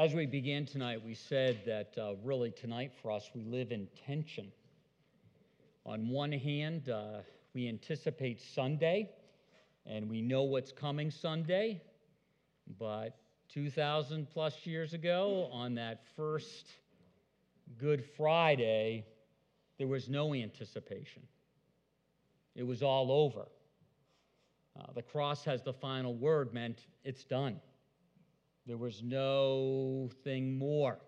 As we began tonight, we said that uh, really tonight for us, we live in tension. On one hand, uh, we anticipate Sunday and we know what's coming Sunday, but 2,000 plus years ago, on that first Good Friday, there was no anticipation. It was all over. Uh, the cross has the final word, meant it's done. There was no thing more.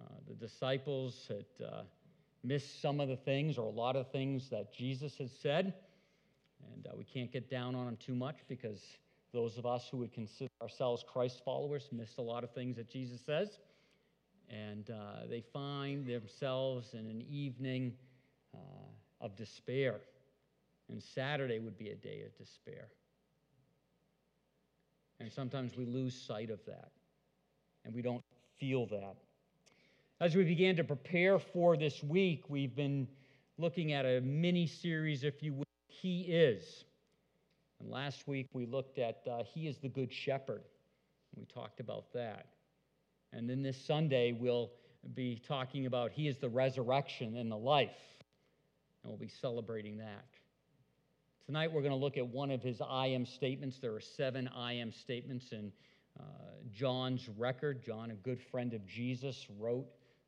Uh, the disciples had uh, missed some of the things, or a lot of things that Jesus had said. And uh, we can't get down on them too much because those of us who would consider ourselves Christ followers missed a lot of things that Jesus says. And uh, they find themselves in an evening uh, of despair. And Saturday would be a day of despair. And sometimes we lose sight of that, and we don't feel that. As we began to prepare for this week, we've been looking at a mini series, if you will, He is. And last week we looked at uh, He is the Good Shepherd. We talked about that. And then this Sunday we'll be talking about He is the resurrection and the life. And we'll be celebrating that. Tonight we're going to look at one of his I am statements. There are seven I am statements in uh, John's record. John, a good friend of Jesus, wrote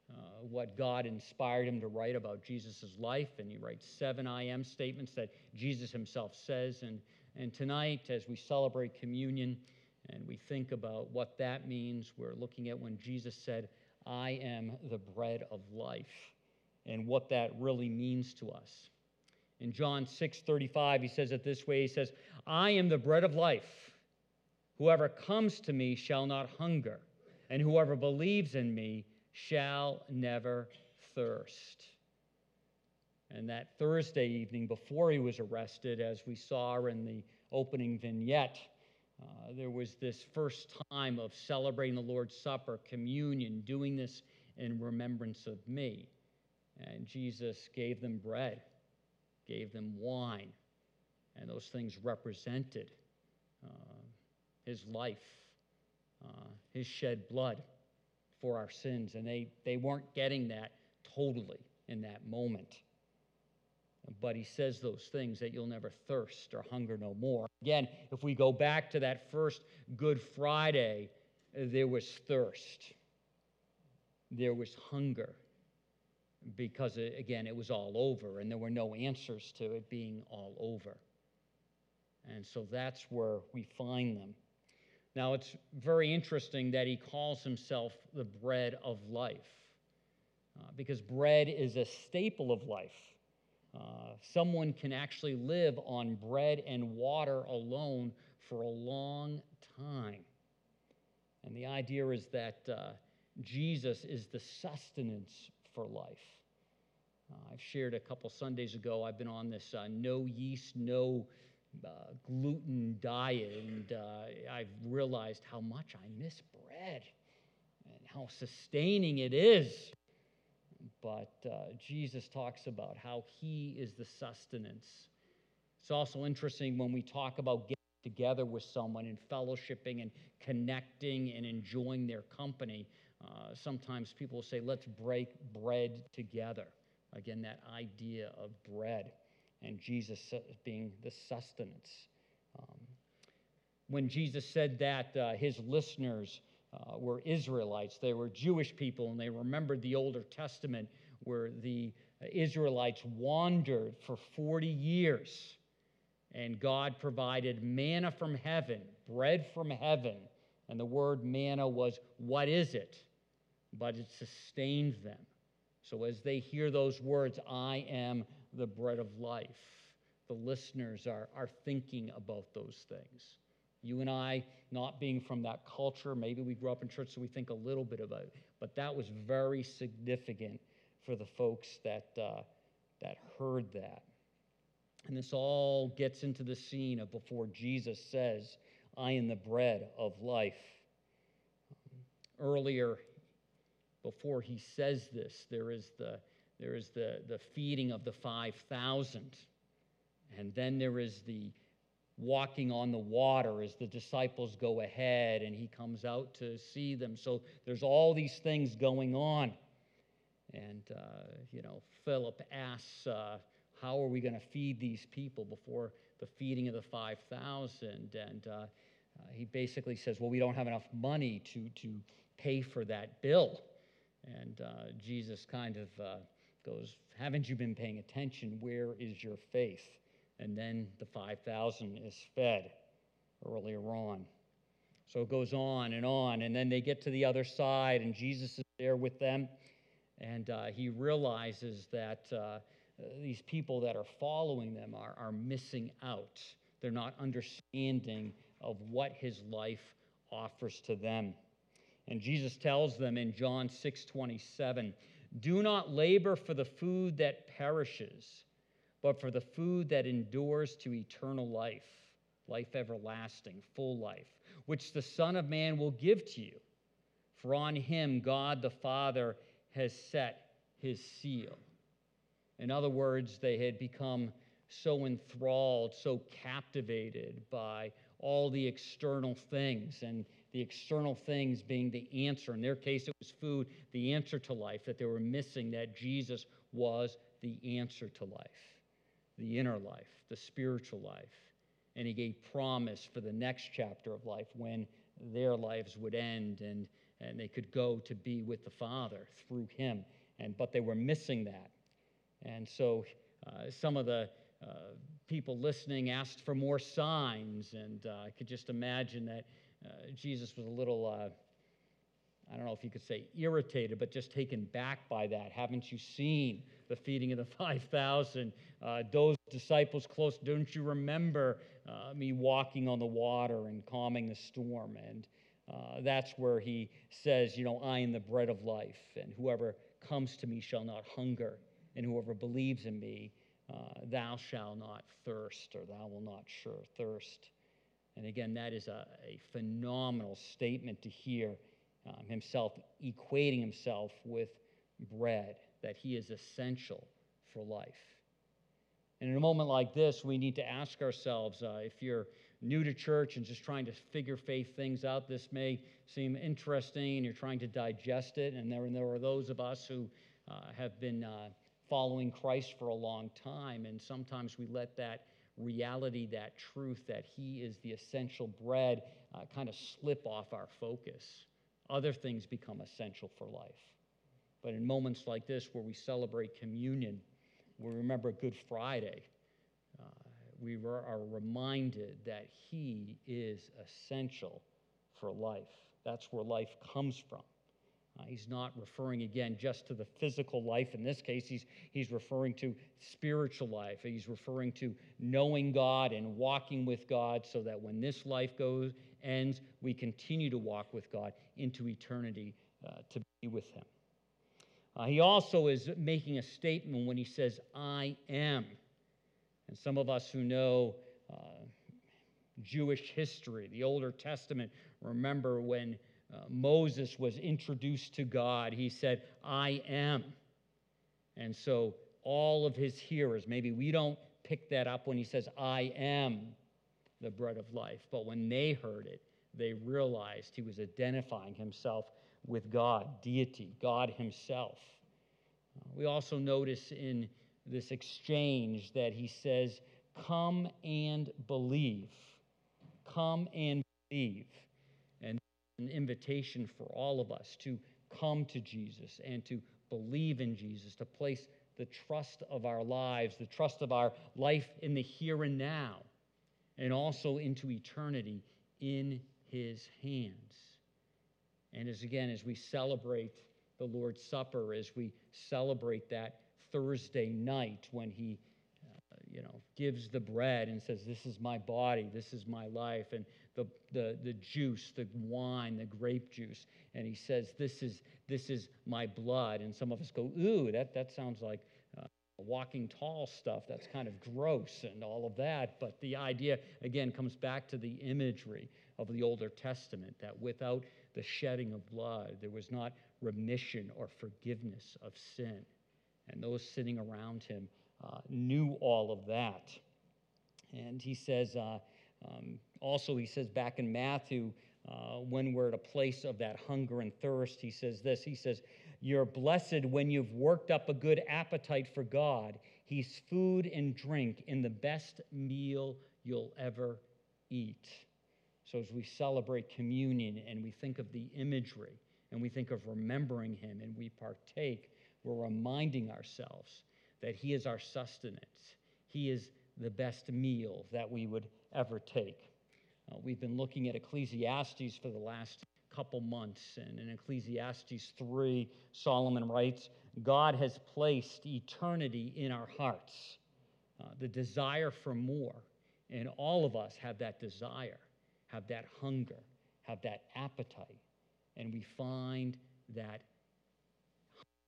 uh, what God inspired him to write about Jesus' life, and he writes seven I am statements that Jesus himself says. And, and tonight, as we celebrate communion and we think about what that means, we're looking at when Jesus said, I am the bread of life, and what that really means to us. In John 6 35, he says it this way He says, I am the bread of life. Whoever comes to me shall not hunger, and whoever believes in me shall never thirst. And that Thursday evening, before he was arrested, as we saw in the opening vignette, uh, there was this first time of celebrating the Lord's Supper, communion, doing this in remembrance of me. And Jesus gave them bread gave them wine, and those things represented uh, his life, uh, his shed blood for our sins. And they, they weren't getting that totally in that moment. But he says those things that you'll never thirst or hunger no more. Again, if we go back to that first Good Friday, there was thirst, there was hunger, because, again, it was all over and there were no answers to it being all over. And so that's where we find them. Now, it's very interesting that he calls himself the bread of life, uh, because bread is a staple of life. Uh, someone can actually live on bread and water alone for a long time. And the idea is that uh, Jesus is the sustenance for life. Uh, I've shared a couple Sundays ago, I've been on this uh, no yeast, no uh, gluten diet, and uh, I've realized how much I miss bread and how sustaining it is. But uh, Jesus talks about how he is the sustenance. It's also interesting when we talk about getting together with someone and fellowshipping and connecting and enjoying their company. Uh, sometimes people will say, let's break bread together. Again, that idea of bread and Jesus being the sustenance. Um, when Jesus said that, uh, his listeners uh, were Israelites. They were Jewish people, and they remembered the Older Testament where the Israelites wandered for 40 years. And God provided manna from heaven, bread from heaven. And the word manna was, what is it? But it sustained them. So as they hear those words, I am the bread of life, the listeners are, are thinking about those things. You and I, not being from that culture, maybe we grew up in church, so we think a little bit about it, but that was very significant for the folks that, uh, that heard that. And this all gets into the scene of before Jesus says, I am the bread of life. Earlier before he says this, there is the, there is the, the feeding of the 5,000. And then there is the walking on the water as the disciples go ahead and he comes out to see them. So there's all these things going on. And, uh, you know, Philip asks, uh, How are we going to feed these people before the feeding of the 5,000? And uh, he basically says, Well, we don't have enough money to, to pay for that bill. And uh, Jesus kind of uh, goes, Haven't you been paying attention? Where is your faith? And then the 5,000 is fed earlier on. So it goes on and on. And then they get to the other side, and Jesus is there with them. And uh, he realizes that uh, these people that are following them are, are missing out. They're not understanding of what his life offers to them. And Jesus tells them in John 6 27, Do not labor for the food that perishes, but for the food that endures to eternal life, life everlasting, full life, which the Son of Man will give to you. For on him God the Father has set his seal. In other words, they had become so enthralled, so captivated by all the external things, and the external things being the answer. In their case, it was food, the answer to life, that they were missing that Jesus was the answer to life, the inner life, the spiritual life. And he gave promise for the next chapter of life when their lives would end and and they could go to be with the Father through him. And, but they were missing that. And so uh, some of the uh, people listening asked for more signs. And uh, I could just imagine that Jesus was a little, uh, I don't know if you could say irritated, but just taken back by that. Haven't you seen the feeding of the 5,000? Uh, those disciples close, don't you remember me walking on the water and calming the storm? And uh, that's where he says, You know, I am the bread of life, and whoever comes to me shall not hunger, and whoever believes in me, uh, thou shalt not thirst, or thou will not sure thirst. And again, that is a, a phenomenal statement to hear um, himself equating himself with bread, that he is essential for life. And in a moment like this, we need to ask ourselves uh, if you're new to church and just trying to figure faith things out, this may seem interesting and you're trying to digest it. And there, and there are those of us who uh, have been uh, following Christ for a long time, and sometimes we let that reality, that truth that He is the essential bread, uh, kind of slip off our focus. Other things become essential for life. But in moments like this, where we celebrate communion, we remember Good Friday we are reminded that He is essential for life. That's where life comes from. Uh, he's not referring again just to the physical life. In this case, he's, he's referring to spiritual life. He's referring to knowing God and walking with God so that when this life goes ends, we continue to walk with God into eternity uh, to be with Him. Uh, he also is making a statement when he says, I am. And some of us who know uh, Jewish history, the Older Testament, remember when uh, Moses was introduced to God, he said, I am. And so all of his hearers, maybe we don't pick that up when he says, I am the bread of life, but when they heard it, they realized he was identifying himself with God, deity, God himself. Uh, we also notice in this exchange that he says, Come and believe. Come and believe. An invitation for all of us to come to Jesus and to believe in Jesus, to place the trust of our lives, the trust of our life in the here and now, and also into eternity in his hands. And as again, as we celebrate the Lord's Supper, as we celebrate that Thursday night when he, you know, gives the bread and says, This is my body, this is my life, and the, the, the juice, the wine, the grape juice. And he says, This is, this is my blood. And some of us go, Ooh, that, that sounds like uh, walking tall stuff. That's kind of gross and all of that. But the idea, again, comes back to the imagery of the Older Testament that without the shedding of blood, there was not remission or forgiveness of sin and those sitting around him knew all of that. And he says, uh, Um, also, he says back in Matthew, uh, when we're at a place of that hunger and thirst, he says this He says, You're blessed when you've worked up a good appetite for God. He's food and drink in the best meal you'll ever eat. So, as we celebrate communion and we think of the imagery and we think of remembering Him and we partake, we're reminding ourselves that He is our sustenance. He is the best meal that we would ever take. Uh, we've been looking at Ecclesiastes for the last couple months, and in Ecclesiastes 3, Solomon writes God has placed eternity in our hearts, uh, the desire for more. And all of us have that desire, have that hunger, have that appetite. And we find that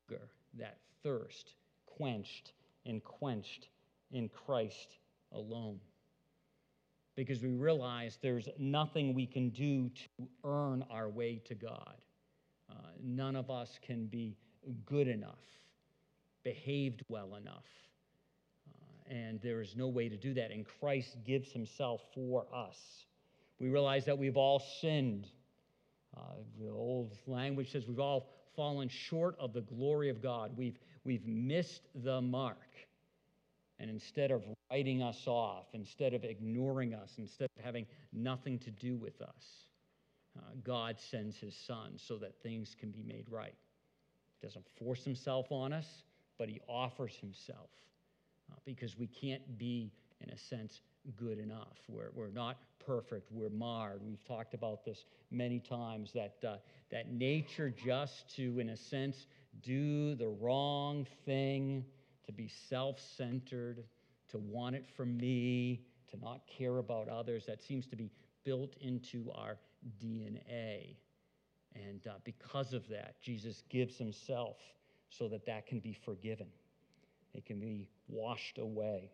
hunger, that thirst quenched and quenched in Christ alone. Because we realize there's nothing we can do to earn our way to God. Uh, none of us can be good enough, behaved well enough. Uh, and there is no way to do that. And Christ gives himself for us. We realize that we've all sinned. Uh, the old language says we've all fallen short of the glory of God. We've, we've missed the mark. And instead of writing us off, instead of ignoring us, instead of having nothing to do with us, uh, God sends his son so that things can be made right. He doesn't force himself on us, but he offers himself uh, because we can't be, in a sense, good enough. We're, we're not perfect, we're marred. We've talked about this many times that, uh, that nature just to, in a sense, do the wrong thing to be self centered, to want it for me, to not care about others. That seems to be built into our DNA. And uh, because of that, Jesus gives himself so that that can be forgiven. It can be washed away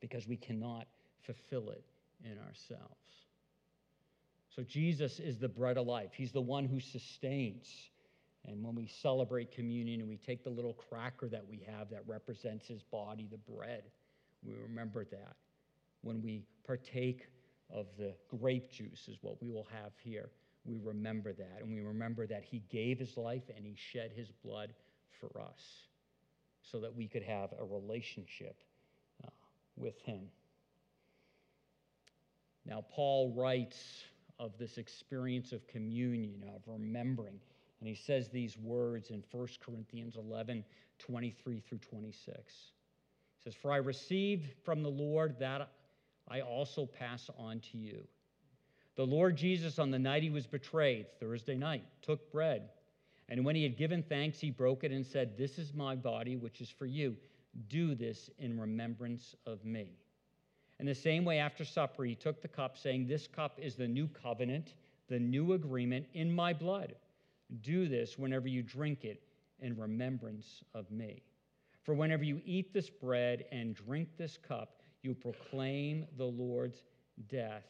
because we cannot fulfill it in ourselves. So Jesus is the bread of life. He's the one who sustains. And when we celebrate communion and we take the little cracker that we have that represents his body, the bread, we remember that. When we partake of the grape juice, is what we will have here, we remember that. And we remember that he gave his life and he shed his blood for us so that we could have a relationship uh, with him. Now, Paul writes of this experience of communion, of remembering. And he says these words in 1 Corinthians 11 23 through 26. He says, For I received from the Lord that I also pass on to you. The Lord Jesus, on the night he was betrayed, Thursday night, took bread. And when he had given thanks, he broke it and said, This is my body, which is for you. Do this in remembrance of me. In the same way, after supper, he took the cup, saying, This cup is the new covenant, the new agreement in my blood. Do this whenever you drink it in remembrance of me. For whenever you eat this bread and drink this cup, you proclaim the Lord's death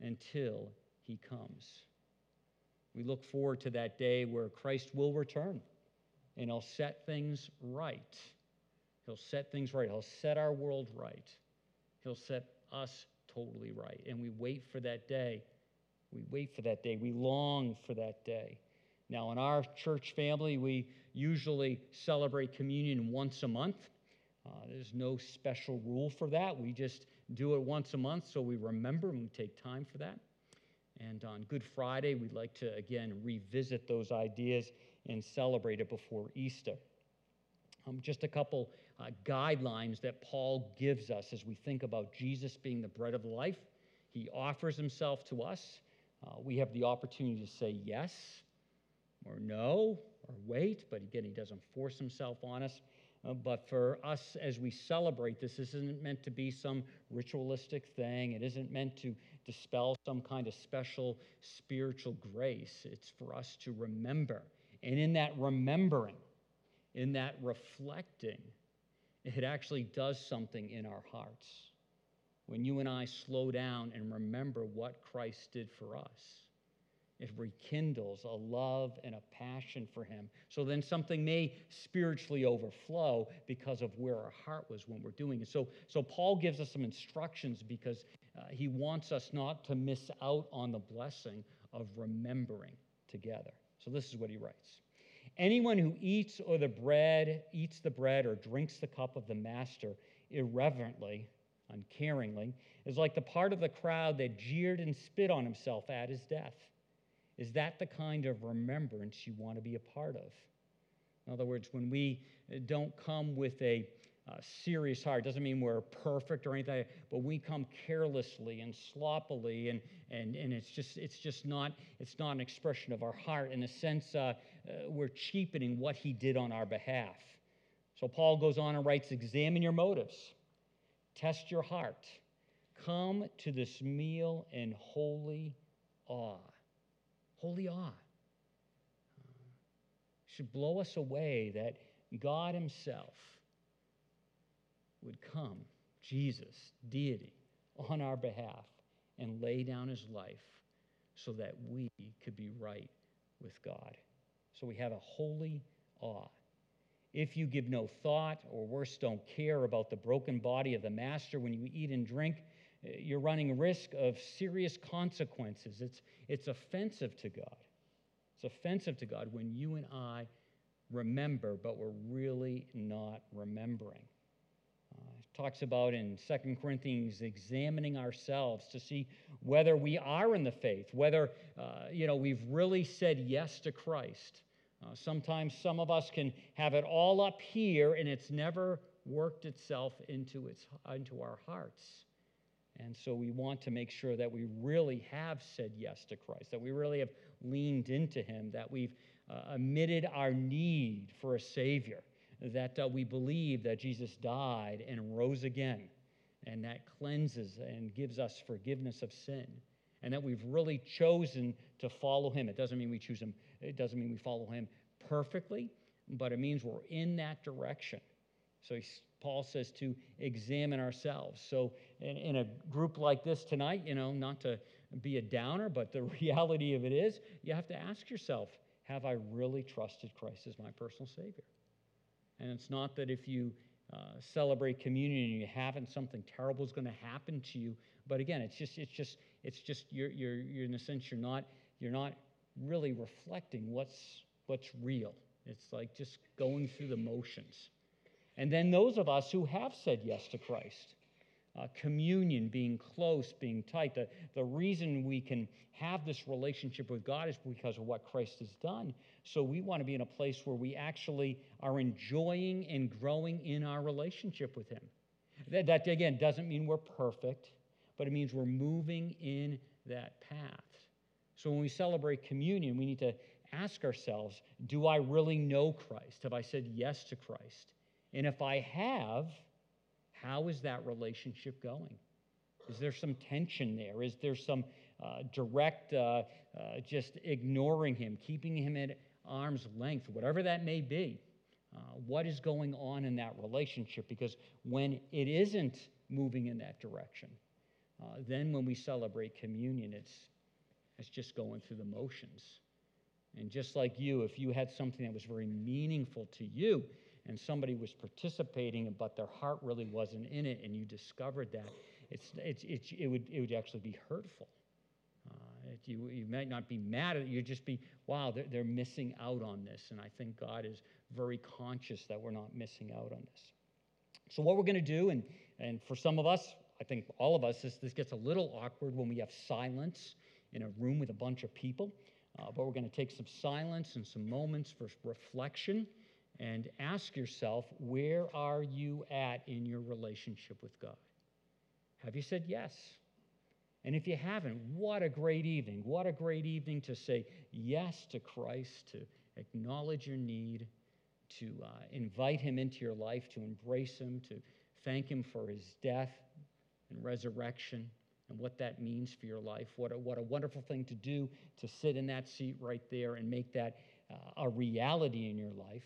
until he comes. We look forward to that day where Christ will return and he'll set things right. He'll set things right. He'll set our world right. He'll set us totally right. And we wait for that day. We wait for that day. We long for that day. Now, in our church family, we usually celebrate communion once a month. Uh, there's no special rule for that. We just do it once a month so we remember and we take time for that. And on Good Friday, we'd like to again revisit those ideas and celebrate it before Easter. Um, just a couple uh, guidelines that Paul gives us as we think about Jesus being the bread of life. He offers himself to us. Uh, we have the opportunity to say yes or no or wait, but again, he doesn't force himself on us. Uh, but for us, as we celebrate this, this isn't meant to be some ritualistic thing. It isn't meant to dispel some kind of special spiritual grace. It's for us to remember. And in that remembering, in that reflecting, it actually does something in our hearts. When you and I slow down and remember what Christ did for us, It rekindles a love and a passion for Him. So then something may spiritually overflow because of where our heart was when we're doing it. So, so Paul gives us some instructions because uh, he wants us not to miss out on the blessing of remembering together. So this is what he writes. Anyone who eats or the bread, eats the bread or drinks the cup of the master irreverently, uncaringly, is like the part of the crowd that jeered and spit on himself at his death. Is that the kind of remembrance you want to be a part of? In other words, when we don't come with a uh, serious heart, doesn't mean we're perfect or anything, but we come carelessly and sloppily, and, and, and it's, just, it's just not, it's not an expression of our heart. In a sense, uh, uh, we're cheapening what he did on our behalf. So Paul goes on and writes Examine your motives, test your heart, come to this meal in holy awe holy awe. Uh, should blow us away that God Himself would come, Jesus, deity, on our behalf and lay down His life so that we could be right with God. So we have a holy awe. If you give no thought, or worse, don't care about the broken body of the Master when you eat and drink, you're running risk of serious consequences. It's, it's offensive to God. It's offensive to God when you and I remember, but we're really not remembering. Uh, talks about in Second Corinthians examining ourselves to see whether we are in the faith, whether uh, you know we've really said yes to Christ. Uh, sometimes some of us can have it all up here and it's never worked itself into, its, into our hearts. And so we want to make sure that we really have said yes to Christ, that we really have leaned into Him, that we've uh, admitted our need for a Savior, that uh, we believe that Jesus died and rose again, and that cleanses and gives us forgiveness of sin, and that we've really chosen to follow Him. It doesn't mean we choose Him, it doesn't mean we follow Him perfectly, but it means we're in that direction. So Paul says to examine ourselves. So, in, in, a group like this tonight, you know, not to be a downer, but the reality of it is, you have to ask yourself, have I really trusted Christ as my personal Savior? And it's not that if you uh, celebrate communion and you haven't, something terrible is going to happen to you. But again, it's just, it's just, it's just, you're, you're, you're in a sense, you're not, you're not really reflecting what's, what's real. It's like just going through the motions. And then those of us who have said yes to Christ. Uh, communion, being close, being tight. The, the reason we can have this relationship with God is because of what Christ has done. So we want to be in a place where we actually are enjoying and growing in our relationship with Him. That, that again, doesn't mean we're perfect, but it means we're moving in that path. So when we celebrate communion, we need to ask ourselves do I really know Christ? Have I said yes to Christ? And if I have, how is that relationship going? Is there some tension there? Is there some uh, direct uh, uh, just ignoring him, keeping him at arm's length, whatever that may be? Uh, what is going on in that relationship? Because when it isn't moving in that direction, uh, then when we celebrate communion, it's, it's just going through the motions. And just like you, if you had something that was very meaningful to you, and somebody was participating, but their heart really wasn't in it, and you discovered that, it's, it's, it's, it, would, it would actually be hurtful. Uh, it, you, you might not be mad at it, you'd just be, wow, they're, they're missing out on this. And I think God is very conscious that we're not missing out on this. So, what we're going to do, and, and for some of us, I think all of us, this, this gets a little awkward when we have silence in a room with a bunch of people. Uh, but we're going to take some silence and some moments for reflection and ask yourself where are you at in your relationship with God? Have you said yes? And if you haven't, what a great evening. What a great evening to say yes to Christ, to acknowledge your need, to uh, invite him into your life, to embrace him, to thank him for his death and resurrection and what that means for your life. What a, what a wonderful thing to do to sit in that seat right there and make that uh, a reality in your life.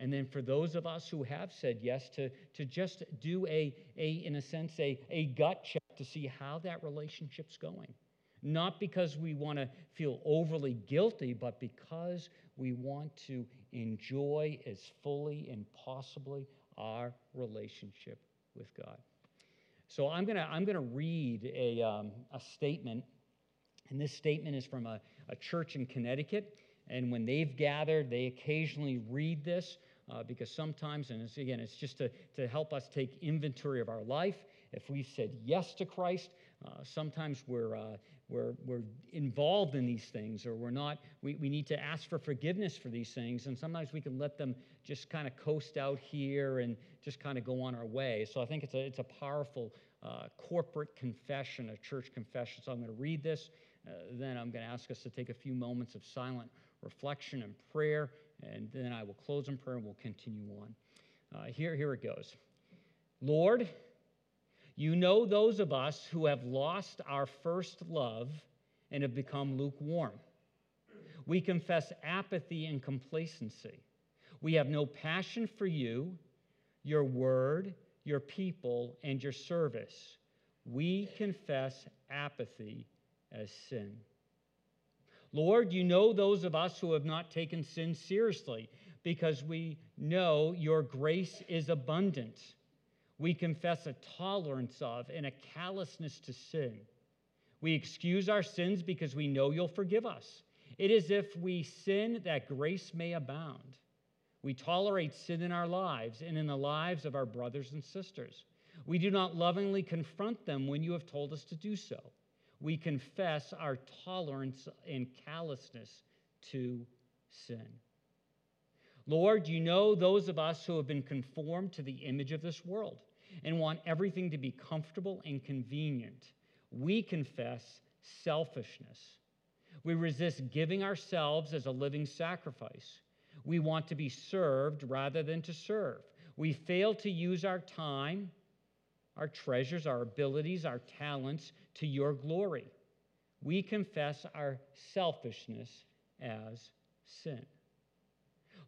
And then for those of us who have said yes, to, to just do a, a, in a sense, a, a gut check to see how that relationship's going. not because we want to feel overly guilty, but because we want to enjoy as fully and possibly our relationship with God. So I'm going to I'm gonna read a, um, a statement, and this statement is from a, a church in Connecticut. And when they've gathered, they occasionally read this uh, because sometimes, and it's, again, it's just to, to help us take inventory of our life. If we've said yes to Christ, uh, sometimes we're, uh, we're, we're involved in these things or we're not, we, we need to ask for forgiveness for these things. And sometimes we can let them just kind of coast out here and just kind of go on our way. So I think it's a, it's a powerful uh, corporate confession, a church confession. So I'm going to read this. Uh, then I'm going to ask us to take a few moments of silent reflection and prayer, and then I will close in prayer and we'll continue on. Uh, here, here it goes. Lord, you know those of us who have lost our first love and have become lukewarm. We confess apathy and complacency. We have no passion for you, your word, your people, and your service. We confess apathy as sin. Lord, you know those of us who have not taken sin seriously because we know your grace is abundant. We confess a tolerance of and a callousness to sin. We excuse our sins because we know you'll forgive us. It is if we sin that grace may abound. We tolerate sin in our lives and in the lives of our brothers and sisters. We do not lovingly confront them when you have told us to do so we confess our tolerance and callousness to sin. Lord, you know those of us who have been conformed to the image of this world and want everything to be comfortable and convenient. We confess selfishness. We resist giving ourselves as a living sacrifice. We want to be served rather than to serve. We fail to use our time our treasures, our abilities, our talents to your glory. We confess our selfishness as sin.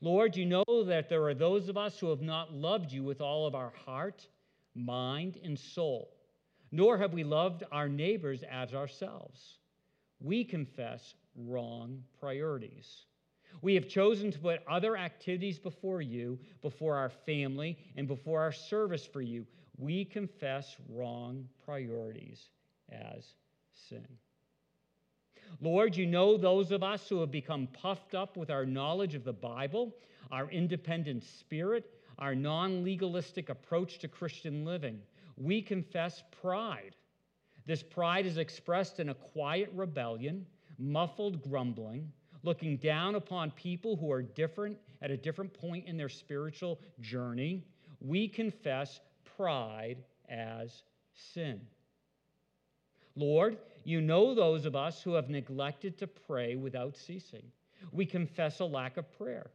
Lord, you know that there are those of us who have not loved you with all of our heart, mind, and soul, nor have we loved our neighbors as ourselves. We confess wrong priorities. We have chosen to put other activities before you, before our family, and before our service for you we confess wrong priorities as sin. Lord, you know those of us who have become puffed up with our knowledge of the Bible, our independent spirit, our non legalistic approach to Christian living. We confess pride. This pride is expressed in a quiet rebellion, muffled grumbling, looking down upon people who are different at a different point in their spiritual journey. We confess pride as sin. Lord, you know those of us who have neglected to pray without ceasing. We confess a lack of prayer.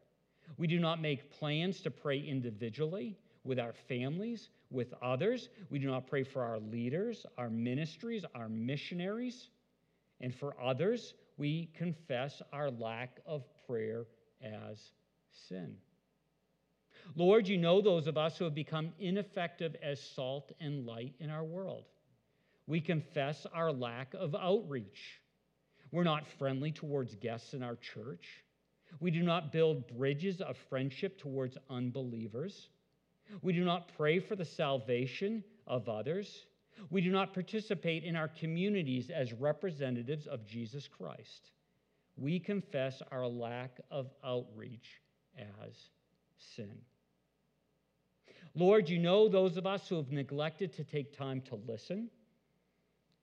We do not make plans to pray individually, with our families, with others. We do not pray for our leaders, our ministries, our missionaries. And for others, we confess our lack of prayer as sin. Lord, you know those of us who have become ineffective as salt and light in our world. We confess our lack of outreach. We're not friendly towards guests in our church. We do not build bridges of friendship towards unbelievers. We do not pray for the salvation of others. We do not participate in our communities as representatives of Jesus Christ. We confess our lack of outreach as sin. Lord, you know those of us who have neglected to take time to listen,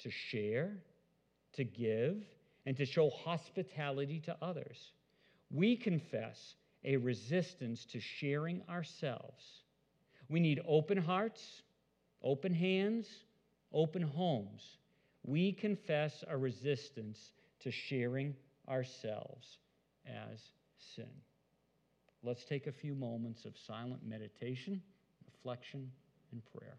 to share, to give, and to show hospitality to others. We confess a resistance to sharing ourselves. We need open hearts, open hands, open homes. We confess a resistance to sharing ourselves as sin. Let's take a few moments of silent meditation reflection, and prayer.